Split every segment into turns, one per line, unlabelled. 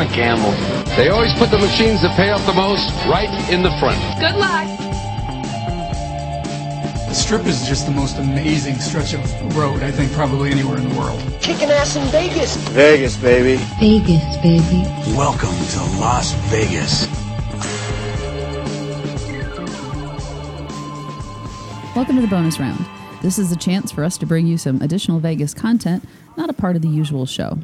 Want to gamble?
They always put the machines that pay off the most right in the front.
Good luck.
The strip is just the most amazing stretch of road, I think, probably anywhere in the world.
Kicking ass in Vegas.
Vegas, baby.
Vegas, baby.
Welcome to Las Vegas.
Welcome to the bonus round. This is a chance for us to bring you some additional Vegas content, not a part of the usual show.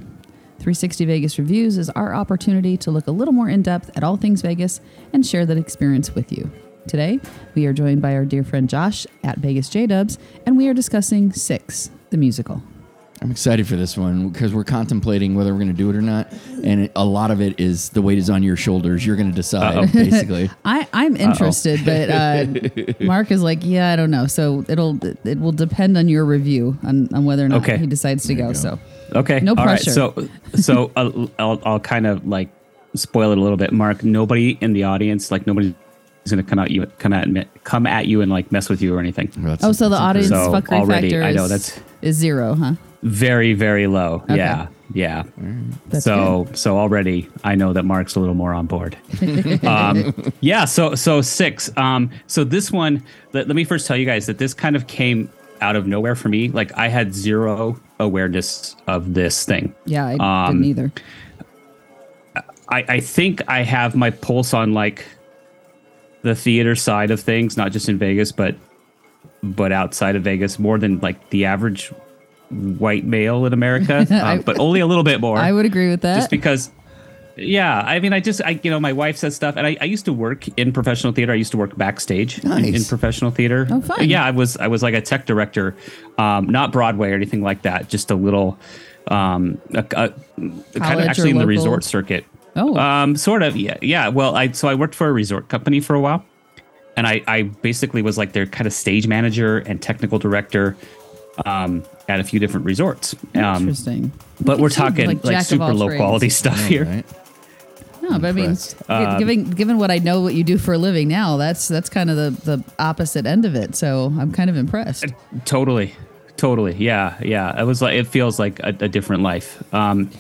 360 Vegas Reviews is our opportunity to look a little more in depth at all things Vegas and share that experience with you. Today, we are joined by our dear friend Josh at Vegas J Dubs, and we are discussing Six, the musical.
I'm excited for this one because we're contemplating whether we're going to do it or not, and it, a lot of it is the weight is on your shoulders. You're going to decide, basically.
I, I'm interested, but uh, Mark is like, yeah, I don't know. So it'll it will depend on your review on, on whether or not
Okay.
he decides to go,
go.
So
Okay.
No
All right.
pressure.
So, so I'll, I'll, I'll kind of like spoil it a little bit. Mark, nobody in the audience, like nobody's going to come out you, come at me, come at you and like mess with you or anything.
Well,
oh, so the audience
So
fuckery
already,
factor
I know, that's-
is zero, huh?
Very, very low. Yeah. Yeah.
That's
so, so already I know that Mark's a little more on board. um, yeah. So, so six. Um, so this one, let, let me first tell you guys that this kind of came out of nowhere for me. Like I had zero awareness of this thing.
Yeah, I didn't either.
I, I think I have my pulse on like the theater side of things, not just in Vegas, but but outside of Vegas, more than like the average white male in America,
I-
uh, but only a little bit more.
I would agree with that.
just because. Yeah, I mean, I just, I you know, my wife says stuff, and I, I used to work in professional theater. I used to work backstage in, in professional theater.
Oh, fun.
Yeah, I was, I was like a tech director, um, not Broadway or anything like that. Just a little, um, a, a, kind of actually in the resort circuit.
Oh.
Um, sort of. Yeah. Yeah. Well, I so I worked for a resort company for a while, and I I basically was like their kind of stage manager and technical director, um, at a few different resorts. Um,
Interesting.
but we're
Look at you,
talking
like,
like, super low
trades.
quality stuff
Yeah,
here.
right?
No, but I mean,
Um,
given given what I know what you do for a living now, that's that's kind of the the opposite end of it. So I'm kind of impressed.
Totally. Totally. Yeah. Yeah. It was like it feels like a, a different life. Um,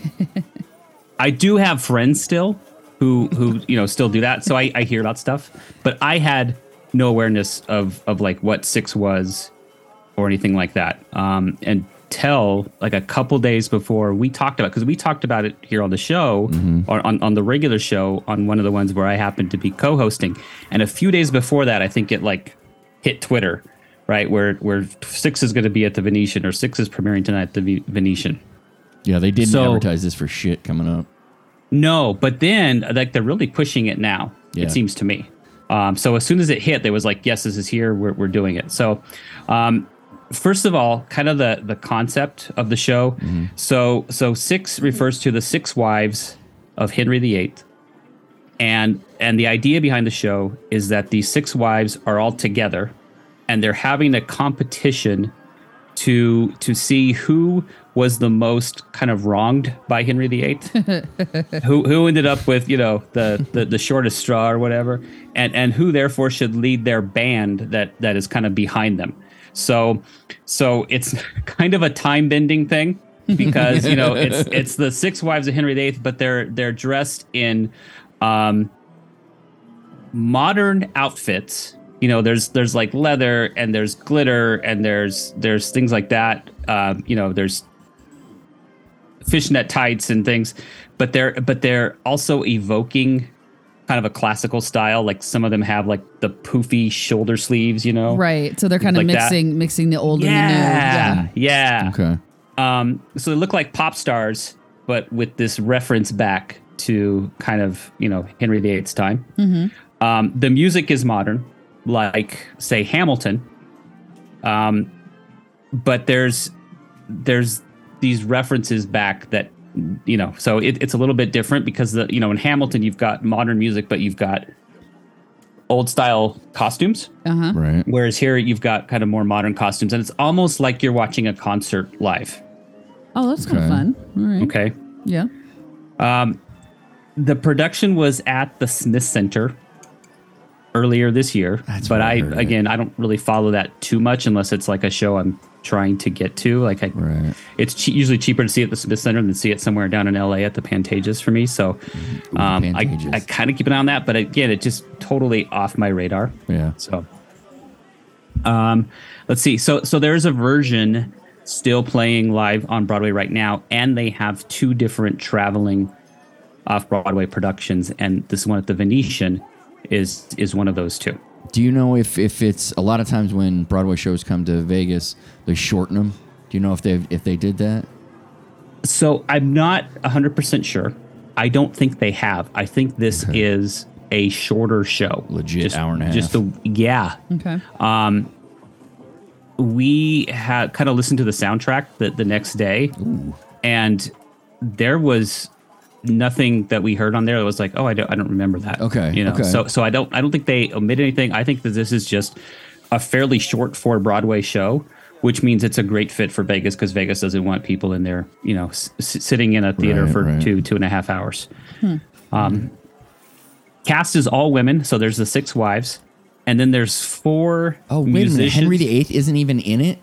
I do have friends still who who you know still do that, so I, I hear about stuff. But I had no awareness of of like what six was or anything like that um, until like a couple days before we talked about because we talked about it here on the show or on, on the regular show on one of the ones where I happened to be co-hosting and a few days before that I think it like hit Twitter right where where six is going to be at the Venetian or six is premiering tonight at the v- Venetian
Yeah, they didn't
So-
advertise this for shit coming up.
no, but then like they're really pushing it now.
Yeah.
It seems to me. Um, so as soon as it hit, they was like, "Yes, this is here. We're, we're doing it." So, um, first of all, kind of the the concept of the show. Mm-hmm. So so six refers to the six wives of Henry VIII, and and the idea behind the show is that these six wives are all together, and they're having a competition to to see who was the most kind of wronged by Henry VIII, who who ended up with you know the, the the shortest straw or whatever, and and who therefore should lead their band that that is kind of behind them. So so it's kind of a time bending thing because you know it's it's the six wives of Henry VIII, but they're they're dressed in um, modern outfits. You know there's there's like leather and there's glitter and there's there's things like that. Um, you know there's fishnet tights and things but they're but they're also evoking kind of a classical style like some of them have like the poofy shoulder sleeves you know
Right. So they're kind of
Like that.
mixing mixing the old
yeah
and the new.
yeah Yeah.
Okay.
um, so they look like pop stars, but with this reference back to kind of you know Henry VIII's time. Um, the music is modern, like say Hamilton, um, but there's there's these references back that you know, so it, it's a little bit different because the you know in Hamilton you've got modern music, but you've got old style costumes.
Uh huh.
Right.
Whereas here you've got kind of more modern costumes, and it's almost like you're watching a concert live.
Oh, that's kind of fun. All right.
Okay.
Yeah.
Um, The production was at the Smith Center earlier this year,
That's
but
I
I,
heard it.
again I don't really follow that too much unless it's like a show I'm trying to get to. Like I,
Right.
it's che- usually cheaper to see it at the Smith Center than see it somewhere down in LA at the Pantages for me. So
Ooh,
um, I, I kind of keep an eye on that, but again, it just totally off my radar.
Yeah.
So, um, let's see. So, so there's a version still playing live on Broadway right now, and they have two different traveling off Broadway productions, and this one at the Venetian is is one of those two.
Do you know if if it's a lot of times when Broadway shows come to Vegas, they shorten them? Do you know if they if they did that?
So I'm not 100% sure. I don't think they have. I think this is a shorter show.
Legit
just,
hour and a half.
Just the yeah.
Okay.
Um we had kind of listened to the soundtrack the, the next day and there was nothing that we heard on there that was like oh I don't, I don't remember that
Okay,
you know
okay.
so so I don't I don't think they omit anything I think that this is just a fairly short for a Broadway show which means it's a great fit for Vegas because Vegas doesn't want people in there you know s- s- sitting in a theater
Right,
for
right.
two two and a half hours um cast is all women so there's the six wives and then there's four
Oh wait a minute. Henry VIII isn't even in it.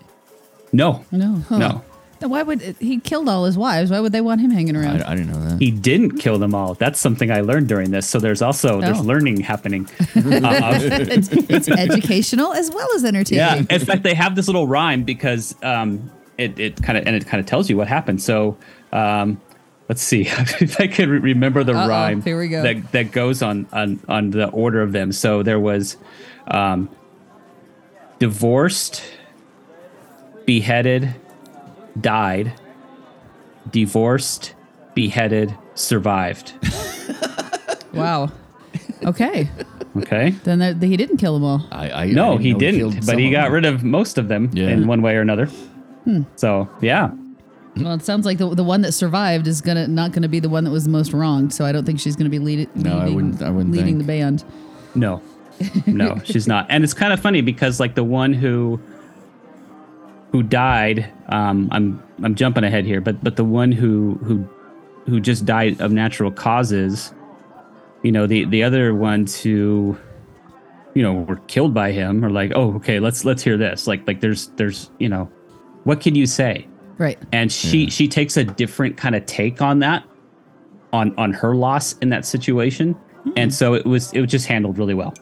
no
No.
no
Then why would he killed all his wives? Why would they want him hanging around?
I, I didn't know that.
he didn't kill them all. That's something I learned during this. So there's also there's
Oh.
learning happening. Uh,
it's, it's educational as well as entertaining.
yeah.
entertaining.
In fact, they have this little rhyme because um, it it kind of and it kind of tells you what happened. So um, let's see if I can re- remember the
Uh-oh,
rhyme.
here we go.
That that goes on on on the order of them. So there was um, divorced, beheaded, died, divorced, beheaded, survived.
Wow. Okay.
Okay.
Then that, he didn't kill them all.
I, I
No,
I
he didn't,
killed
but he got rid of most of them
Yeah.
in one way or another.
Hmm.
So yeah,
Well, it sounds like the, the one that survived is gonna not gonna be the one that was most wronged. So I don't think she's gonna be lead,
No, I
leading,
wouldn't- I wouldn't
leading
think.
the band.
no, no, she's not. And it's kind of funny because like the one who who died, um, I'm I'm jumping ahead here, but but the one who who who just died of natural causes, you know, the the other ones who you know were killed by him are like, oh, okay, let's let's hear this. Like like there's there's you know, what can you say?
Right.
and she she takes a different kind of take on that on on her loss in that situation and so it was it was just handled really well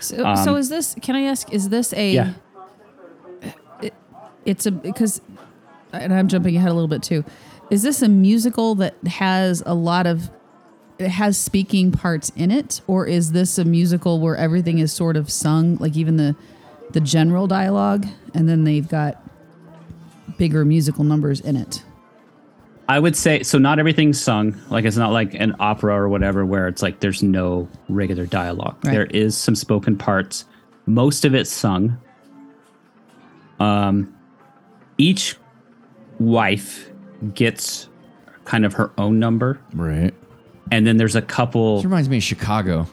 So, so is this? Can I ask? Is this a?
Um, yeah
It's a because, and I'm jumping ahead a little bit too. Is this a musical that has a lot of? It has speaking parts in it, or is this a musical where everything is sort of sung, like even the the general dialogue, and then they've got bigger musical numbers in it?
i would say so not everything's sung like it's not like an opera or whatever where it's like there's no regular dialogue
Right.
there is some spoken parts most of it's sung um each wife gets kind of her own number
Right.
and then there's a couple
This reminds me of Chicago,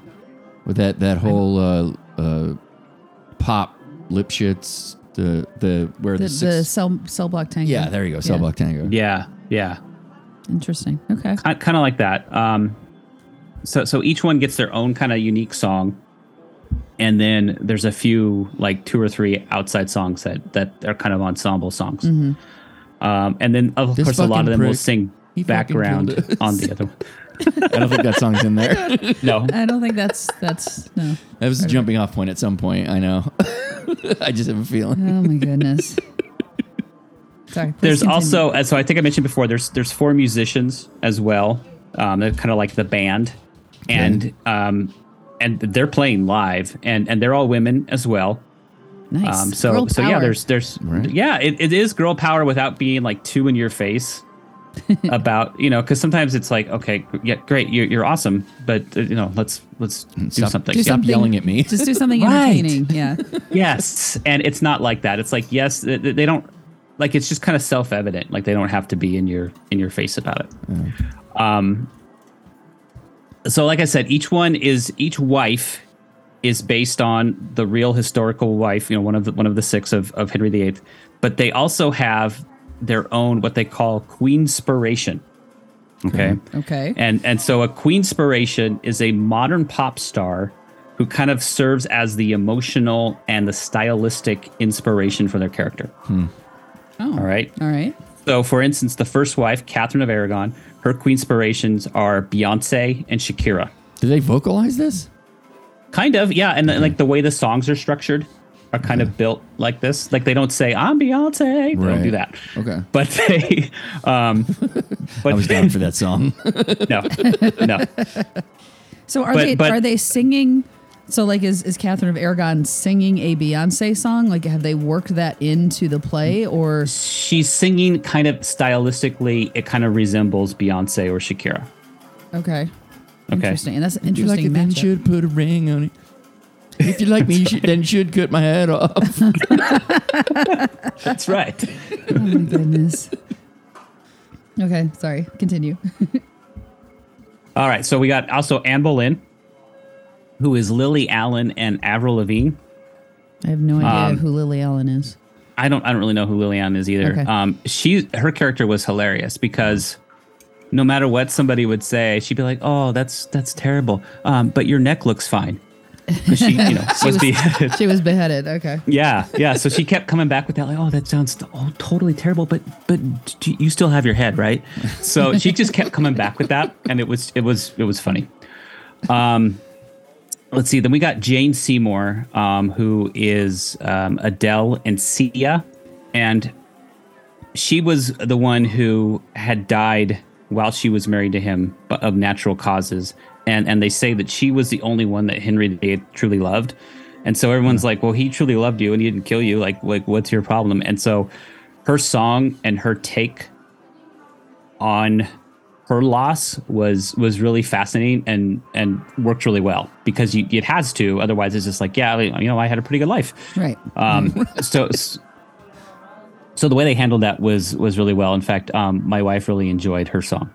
with that that whole uh, uh, pop Lipschitz. The the where the,
The,
six,
the cell cell block tango.
yeah there you go cell block tango.
yeah yeah
Interesting. Okay.
kind of like that. Um, so so each one gets their own kind of unique song, and then there's a few like two or three outside songs that that are kind of ensemble songs. Um, and then of
This
course a lot of them will sing background on the other. one.
I don't think that song's in there.
No,
I don't think that's that's no.
That was a jumping off point at some point. I know. I just have a feeling.
Oh my goodness. Sorry.
there's
continue.
also uh, so I think I mentioned before. There's there's four musicians as well. Um, they're kind of like the band, and um, and they're playing live, and and they're all women as well.
nice.
Um, so
Girl
so yeah, there's there's
Right.
yeah, it, it is girl power without being like too in your face about you know because sometimes it's like okay yeah great you're, you're awesome but uh, you know let's let's do
Stop-
something
do Stop yelling at me.
Just do something
Right.
entertaining. Yeah.
yes and it's not like that it's like yes they, they don't like it's just kind of self-evident. Like they don't have to be in your in your face about it. Um, so like I said, each one is each wife is based on the real historical wife, you know, one of the one of the six of, of Henry VIII. But they also have their own what they call queenspiration. Okay. Hmm.
Okay.
And and so a queenspiration is a modern pop star who kind of serves as the emotional and the stylistic inspiration for their character.
Oh.
All right.
Oh, all right.
So, for instance, the first wife, Catherine of Aragon, her queenspirations are Beyonce and Shakira.
Do they vocalize this?
Kind of, yeah. And like the way the songs are structured are kind of built like this. Like they don't say "I'm Beyonce." They don't do that.
Okay.
But they, um, but
I was down for that song.
no, no.
So are
But-
they
but-
are they singing? So like is is Catherine of Aragon singing a Beyonce song? Like have they worked that into the play or
She's singing kind of stylistically. It kind of resembles Beyonce or Shakira.
okay?
Okay.
Interesting, and that's an
If you like
interesting
it, then you should put a ring on it. If you like me, you should, then you should cut my head off.
That's right.
Oh my goodness. okay, sorry. Continue.
All right. So we got also Anne Boleyn, who is Lily Allen and Avril Lavigne.
I have no idea
Um,
who Lily Allen is.
I don't I don't really know who Lily Allen is either.
Okay.
Um, she her character was hilarious because no matter what somebody would say, she'd be like, "Oh, that's that's terrible," um, but your neck looks fine. she, you know, was,
was-
beheaded.
She was beheaded. Okay.
yeah, yeah. So she kept coming back with that, like, "Oh, that sounds oh, totally terrible," but but you still have your head, right? So she just kept coming back with that, and it was it was it was funny. Um, let's see. Then we got Jane Seymour, um, who is um, Adele and Sia, and she was the one who had died while she was married to him but of natural causes. And and they say that she was the only one that Henry VIII truly loved. And so everyone's like, well, he truly loved you and he didn't kill you. Like, like what's your problem? And so her song and her take on her loss was was really fascinating and and worked really well because you, it has to otherwise it's just like yeah you know i had a pretty good life
Right.
um, so, so the way they handled that was was really well. In fact, um, my wife really enjoyed her song.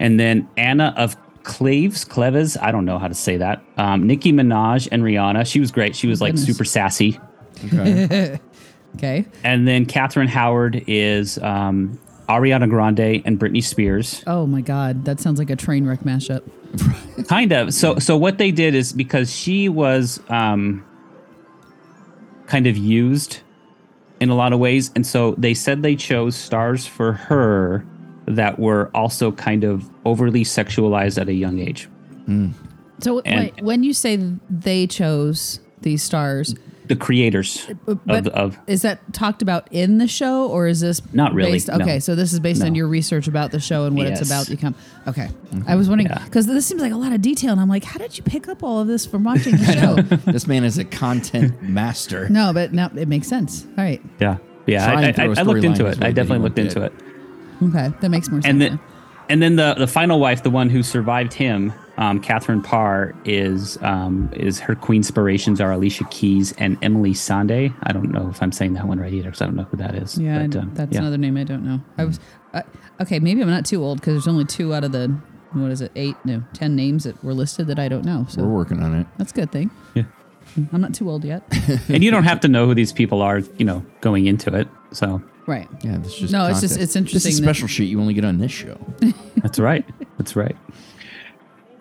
And then Anna of Cleves, Cleves, I don't know how to say that. Um, Nicki Minaj and Rihanna, she was great. She was like
Goodness.
super sassy.
Okay.
And then Catherine Howard is um, Ariana Grande and Britney Spears.
Oh my God, that sounds like a train wreck mashup.
kind of so so what they did is because she was um kind of used in a lot of ways and so they said they chose stars for her that were also kind of overly sexualized at a young age
So
And-
wait, when you say they chose these stars,
the creators uh, of,
but
the, of
is that talked about in the show or is this
Not really,
Based,
no.
okay, so this is based on your research about the show and what it's
Yes.
about. You come. Okay, mm-hmm. I was wondering
Yeah.
because this seems like a lot of detail, and I'm like, how did you pick up all of this from watching the show?
this man is a content master.
no, but now it makes sense. All right,
yeah yeah
Try
I,
and
I,
throw
looked into it i definitely
won't
looked into
get
it
okay, that makes more sense.
and then and then the the final wife, the one who survived him, um, Catherine Parr, is um, is her queenspirations are Alicia Keys and Emeli Sandé. I don't know if I'm saying that one right either because I don't know who that is.
yeah,
but, um,
that's
yeah.
another name I don't know. I was uh, okay. Maybe I'm not too old because there's only two out of the what is it, eight, no, ten names that were listed that I don't know. So
We're working on it.
that's a good thing.
Yeah.
I'm not too old yet.
and you don't have to know who these people are, you know, going into it. So
right.
Yeah, this is just
No, it's just- it's interesting
This is
that-
special shit you only get on this show.
that's right. That's right.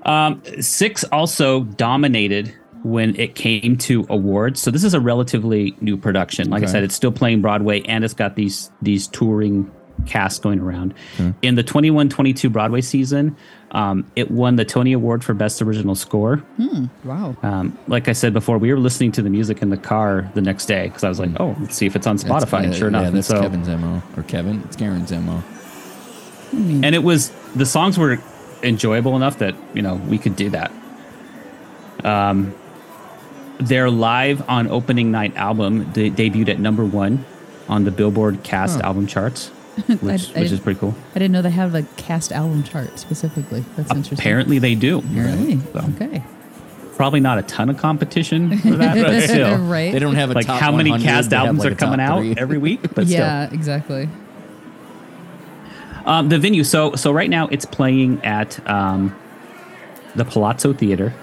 Um, Six also dominated when it came to awards. So this is a relatively new production. Like I said, it's still playing Broadway and it's got these these touring casts going around. In the 21-22 Broadway season, um, it won the Tony Award for Best Original Score.
Wow.
Um, like I said before, we were listening to the music in the car the next day because I was like, "Oh, let's see if it's on Spotify." and
That's-
sure
uh,
enough,
Yeah,
and
that's
so
Kevin's mo or Kevin. It's Karen's mo.
and it was the songs were enjoyable enough that you know we could do that. Um, their live on opening night album de- debuted at number one on the Billboard Cast album charts, which,
I
which is pretty cool.
I didn't know they have a cast album chart specifically. That's interesting.
Apparently, they do.
Really?
So,
Okay.
probably not a ton of competition for that, but still,
right?
They don't have a
like
top
how many cast albums
like,
are coming out every week, but still.
yeah, exactly.
Um, the venue. So so right now it's playing at um, the Palazzo Theater.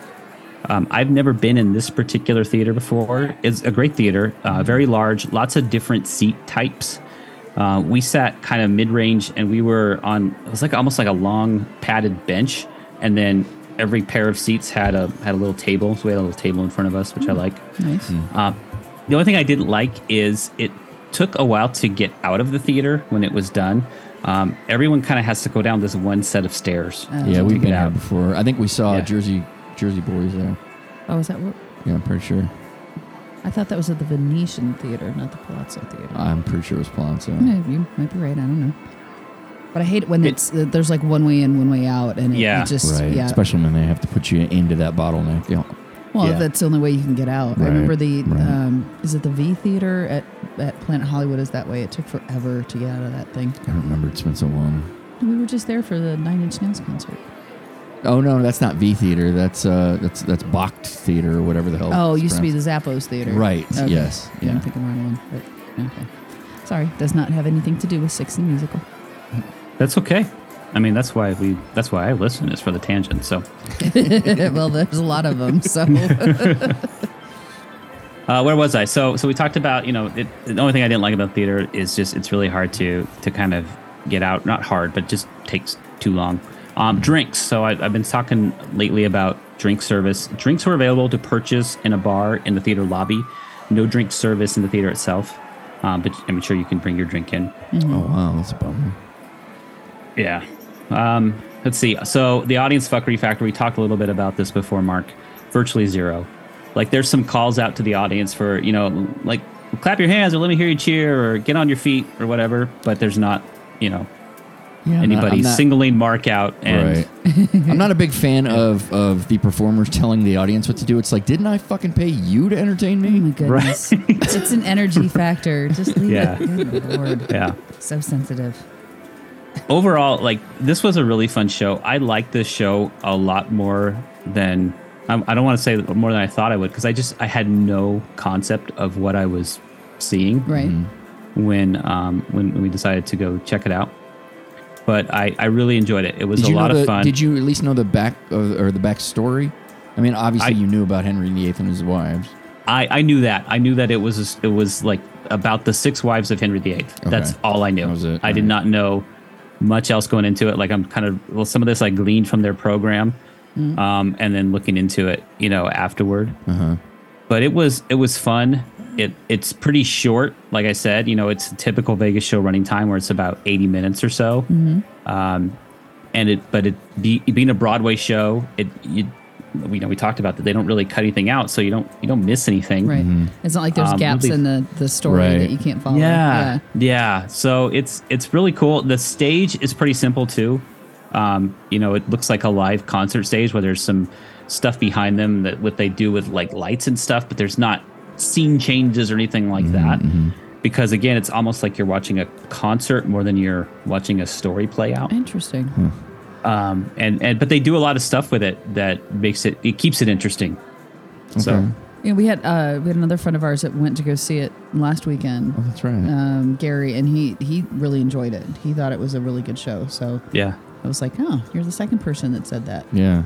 Um, I've never been in this particular theater before. It's a great theater, uh, very large, lots of different seat types. Uh, we sat kind of mid range, and we were on. It was like almost like a long padded bench, and then every pair of seats had a had a little table. So we had a little table in front of us, which I like.
Nice.
Uh, the only thing I didn't like is it took a while to get out of the theater when it was done. Um, everyone kind of has to go down this one set of stairs.
Uh,
Yeah, we've been out
out.
before. I think we saw
Yeah.
Jersey Jersey Boys there.
Oh, is that what?
Yeah, I'm pretty sure.
I thought that was at the Venetian Theater, not the Palazzo Theater.
I'm pretty sure it was Palazzo.
Yeah, you might be right. I don't know. But I hate it when
It-
it's uh, there's like one way in, one way out, and it,
Yeah.
it just
Right,
yeah.
especially when they have to put you into that bottleneck. Yeah.
Well,
yeah.
that's the only way you can get out. I remember the
right.
um, is it the V Theater at at Planet Hollywood is that way. It took forever to get out of that thing.
I don't remember. It's been so long.
We were just there for the Nine Inch Nails concert.
Oh no, that's not V Theater. That's uh, that's that's Bakkt Theater or whatever the hell.
Oh, it
it's
used to be the. Zappos Theater.
Right,
Okay.
yes,
Yeah, I'm
yeah.
thinking wrong one. But okay. Sorry, does not have anything to do with Six the Musical.
That's okay. I mean, that's why we. That's why I listen is for the tangent. So,
well, there's a lot of them. So
uh, where was I? So, so we talked about you know it, the only thing I didn't like about theater is just it's really hard to to kind of get out. Not hard, but just takes too long. Um, drinks. So I, I've been talking lately about drink service. Drinks were available to purchase in a bar in the theater lobby. No drink service in the theater itself. Um, but I'm sure you can bring your drink in.
Oh wow, that's a bummer.
Yeah. Um, let's see. So the audience fuckery factor, we talked a little bit about this before, Mark. Virtually zero. Like there's some calls out to the audience for, you know, like clap your hands or let me hear you cheer or get on your feet or whatever, but there's not, you know,
Yeah, I'm not-
anybody
I'm not-
singling Mark out and
Right. I'm not a big fan of of the performers telling the audience what to do. It's like, didn't I fucking pay you to entertain
Oh my
me?
goodness, it's an energy factor. Just leave
Yeah.
it. Good lord,
yeah.
so sensitive.
Overall, like this was a really fun show. I liked this show a lot more than I, I don't want to say more than I thought I would because I just I had no concept of what I was seeing
Right.
when um when, when we decided to go check it out. But I I really enjoyed it. It was
Did
a lot
the,
of fun.
Did you at least know the back of, or the backstory? I mean, obviously
I-
you knew about Henry VIII and his wives.
I I knew that. I knew that it was it was like about the six wives of Henry VIII. That's all I knew.
That was it.
I did
Alright.
not know much else going into it. Like I'm kind of well, some of this I gleaned from their program, um, and then looking into it, you know, afterward.
Uh-huh.
But it was it was fun. It it's pretty short. Like I said, you know, it's a typical Vegas show running time where it's about 80 minutes or so. Um, and it but it be, being a Broadway show, it you we know we talked about that they don't really cut anything out, so you don't you don't miss anything.
Right. It's not like there's
Um,
gaps in the the story
Right.
that you can't follow.
Yeah, yeah. So it's it's really cool. The stage is pretty simple too. Um, you know, it looks like a live concert stage where there's some stuff behind them that what they do with like lights and stuff, but there's not scene changes or anything like that. Because again, it's almost like you're watching a concert more than you're watching a story play out.
Interesting.
Um, and and but they do a lot of stuff with it that makes it it keeps it interesting. So
Okay.
Yeah, we had uh, we had another friend of ours that went to go see it last weekend.
Oh, that's right.
Um, Gary, and he he really enjoyed it. He thought it was a really good show. So
yeah.
I was like, oh, you're the second person that said that.
yeah.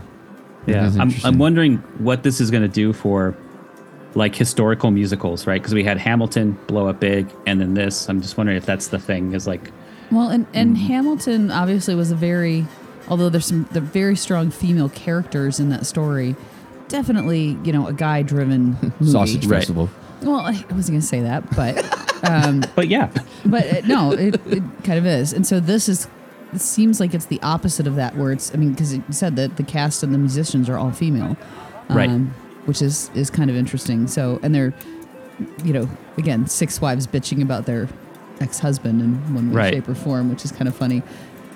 That
Yeah, I'm. I'm wondering what this is going to do for like historical musicals, right? Because we had Hamilton blow up big, and then this. I'm just wondering if that's the thing. Is like,
Well, and and
Mm-hmm.
Hamilton obviously was a very, although there's some the very strong female characters in that story. Definitely, you know, a guy-driven.
Sausage
Right.
Festival.
Well, I wasn't gonna say that, but um,
but yeah,
but uh, no, it, it kind of is. And so this is it seems like it's the opposite of that. Where it's, I mean, because it said that the cast and the musicians are all female, um,
Right.
Which is is kind of interesting. So, and they're, you know, again, six wives bitching about their ex-husband in one way,
Right.
shape, or form, which is kind of funny.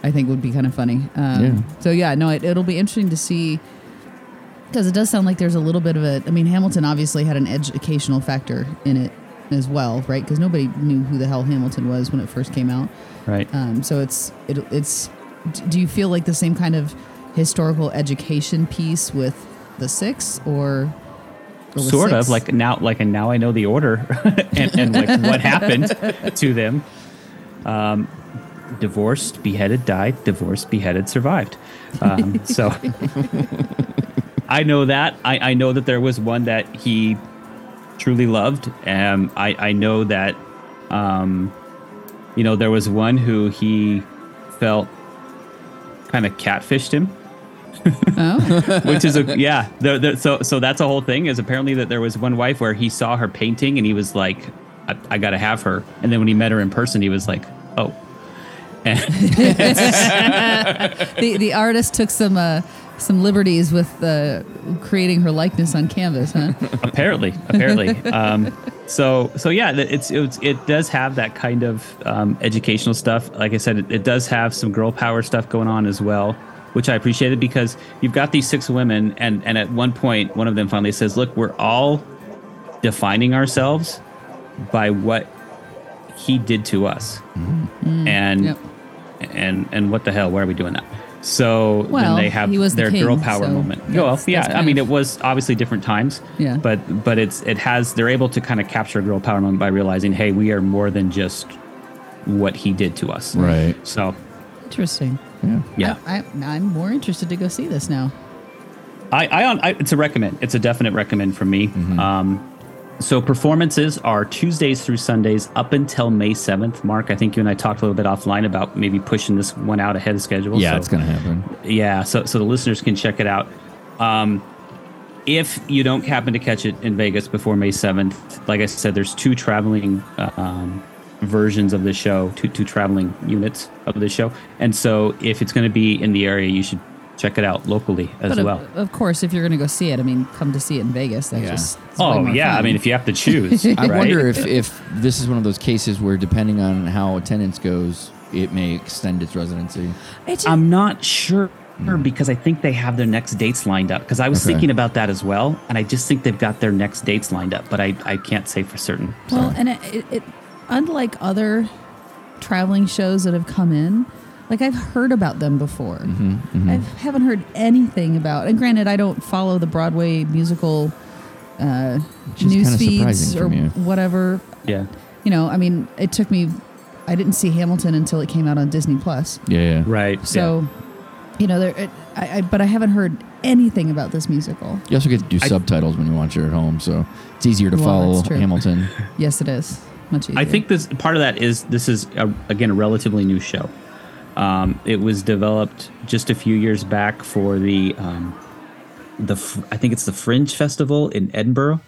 I think would be kind of funny. Um,
Yeah.
So yeah, no, it, it'll be interesting to see because it does sound like there's a little bit of a. I mean, Hamilton obviously had an educational factor in it as well, right? Because nobody knew who the hell Hamilton was when it first came out.
right.
Um, so it's it, it's. Do you feel like the same kind of historical education piece with the six or,
sort of like now like and now i know the order and, and like what happened to them um divorced beheaded died divorced beheaded survived. Um so i know that. I, I know that there was one that he truly loved. Um i i know that um you know there was one who he felt kind of catfished him.
Oh.
Which is a yeah there, there, so so that's a whole thing is apparently that there was one wife where he saw her painting and he was like I, I gotta have her. And then when he met her in person he was like oh and
the the artist took some uh, some liberties with uh, creating her likeness on canvas, huh?
apparently apparently. Um so so yeah it's, it's it does have that kind of um, educational stuff. Like i said it, it does have some girl power stuff going on as well which i appreciated because you've got these six women and and at one point one of them finally says look we're all defining ourselves by what he did to us. And
Yep.
And and what the hell why are we doing that so
Well,
then they have
he was the
their
king,
girl power
so
moment
that's-
well yeah i mean
of-
it was obviously different times
Yeah.
but but it's it has they're able to kind of capture girl power moment by realizing hey we are more than just what he did to us
Right.
so
Interesting.
Yeah.
yeah
I, I, I'm more interested to go see this now.
I, I, I it's a recommend. It's a definite recommend from me.
Mm-hmm.
Um, so performances are Tuesdays through Sundays up until May seventh. Mark, I think you and I talked a little bit offline about maybe pushing this one out ahead of schedule.
Yeah,
so,
it's gonna happen.
yeah. So so the listeners can check it out. Um, if you don't happen to catch it in Vegas before May seventh, like I said, there's two traveling um, versions of the show, two two traveling units of the show, and so if it's going to be in the area, you should check it out locally as
But of,
well.
of course, if you're going to go see it, I mean, come to see it in Vegas. That
Yeah.
just
Oh
more
yeah, I mean, if you have to choose,
I
right?
wonder if, if this is one of those cases where, depending on how attendance goes, it may extend its residency.
It's
I'm not sure mm. because I think they have their next dates lined up. Because I was
Okay.
thinking about that as well, and I just think they've got their next dates lined up, but I, I can't say for certain.
Well, and it, it, it, unlike other traveling shows that have come in, like I've heard about them before.
Mm-hmm,
I haven't heard anything about. And granted, I don't follow the Broadway musical uh, news feeds or whatever.
Yeah,
You know, I mean, it took me. I didn't see Hamilton until it came out on Disney Plus.
Yeah, yeah.
right.
So, you know, there. It, I, I, but I haven't heard anything about this musical.
You also get to do subtitles when you watch it at home, so it's easier to
Well,
follow. Hamilton.
Yes, it is much easier.
I think this part of that is this is a, again a relatively new show. Um, it was developed just a few years back for the um, the I think it's the Fringe Festival in Edinburgh,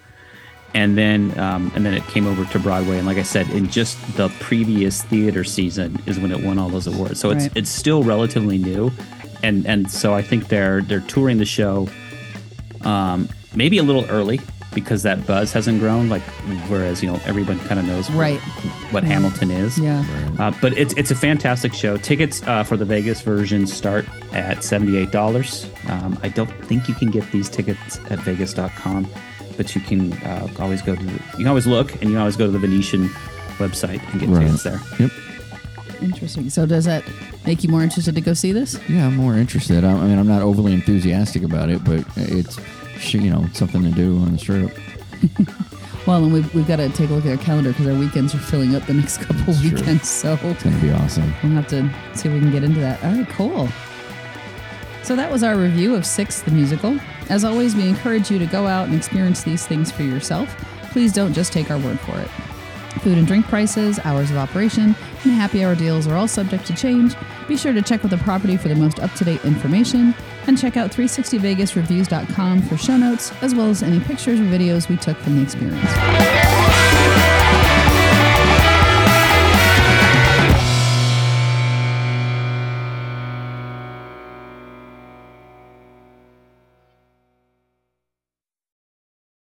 and then um, and then it came over to Broadway. And like I said, in just the previous theater season is when it won all those awards. So it's
Right.
it's still relatively new, and and so I think they're they're touring the show um, maybe a little early because that buzz hasn't grown. Like whereas you know everyone kind of knows
Right.
what Hamilton is.
Yeah.
Uh, but it's it's a fantastic show. Tickets uh, for the Vegas version start at seventy eight dollars. Um, I don't think you can get these tickets at Vegas.com, but you can uh, always go to the, you can always look and you can always go to the Venetian website and get
Right.
tickets there.
Yep.
Interesting. So, does that make you more interested to go see this?
Yeah, I'm more interested. I, I mean, I'm not overly enthusiastic about it, but it's sh- you know something to do on the strip.
Well, and we've, we've got to take a look at our calendar because our weekends are filling up the next couple
Sure.
weekends. So
It's gonna be awesome.
we'll have to see if we can get into that. All right, cool. So that was our review of Six, the musical. As always, we encourage you to go out and experience these things for yourself. Please don't just take our word for it. Food and drink prices, hours of operation, and happy hour deals are all subject to change. Be sure to check with the property for the most up to date information and check out 360vegasreviews.com for show notes as well as any pictures or videos we took from the experience.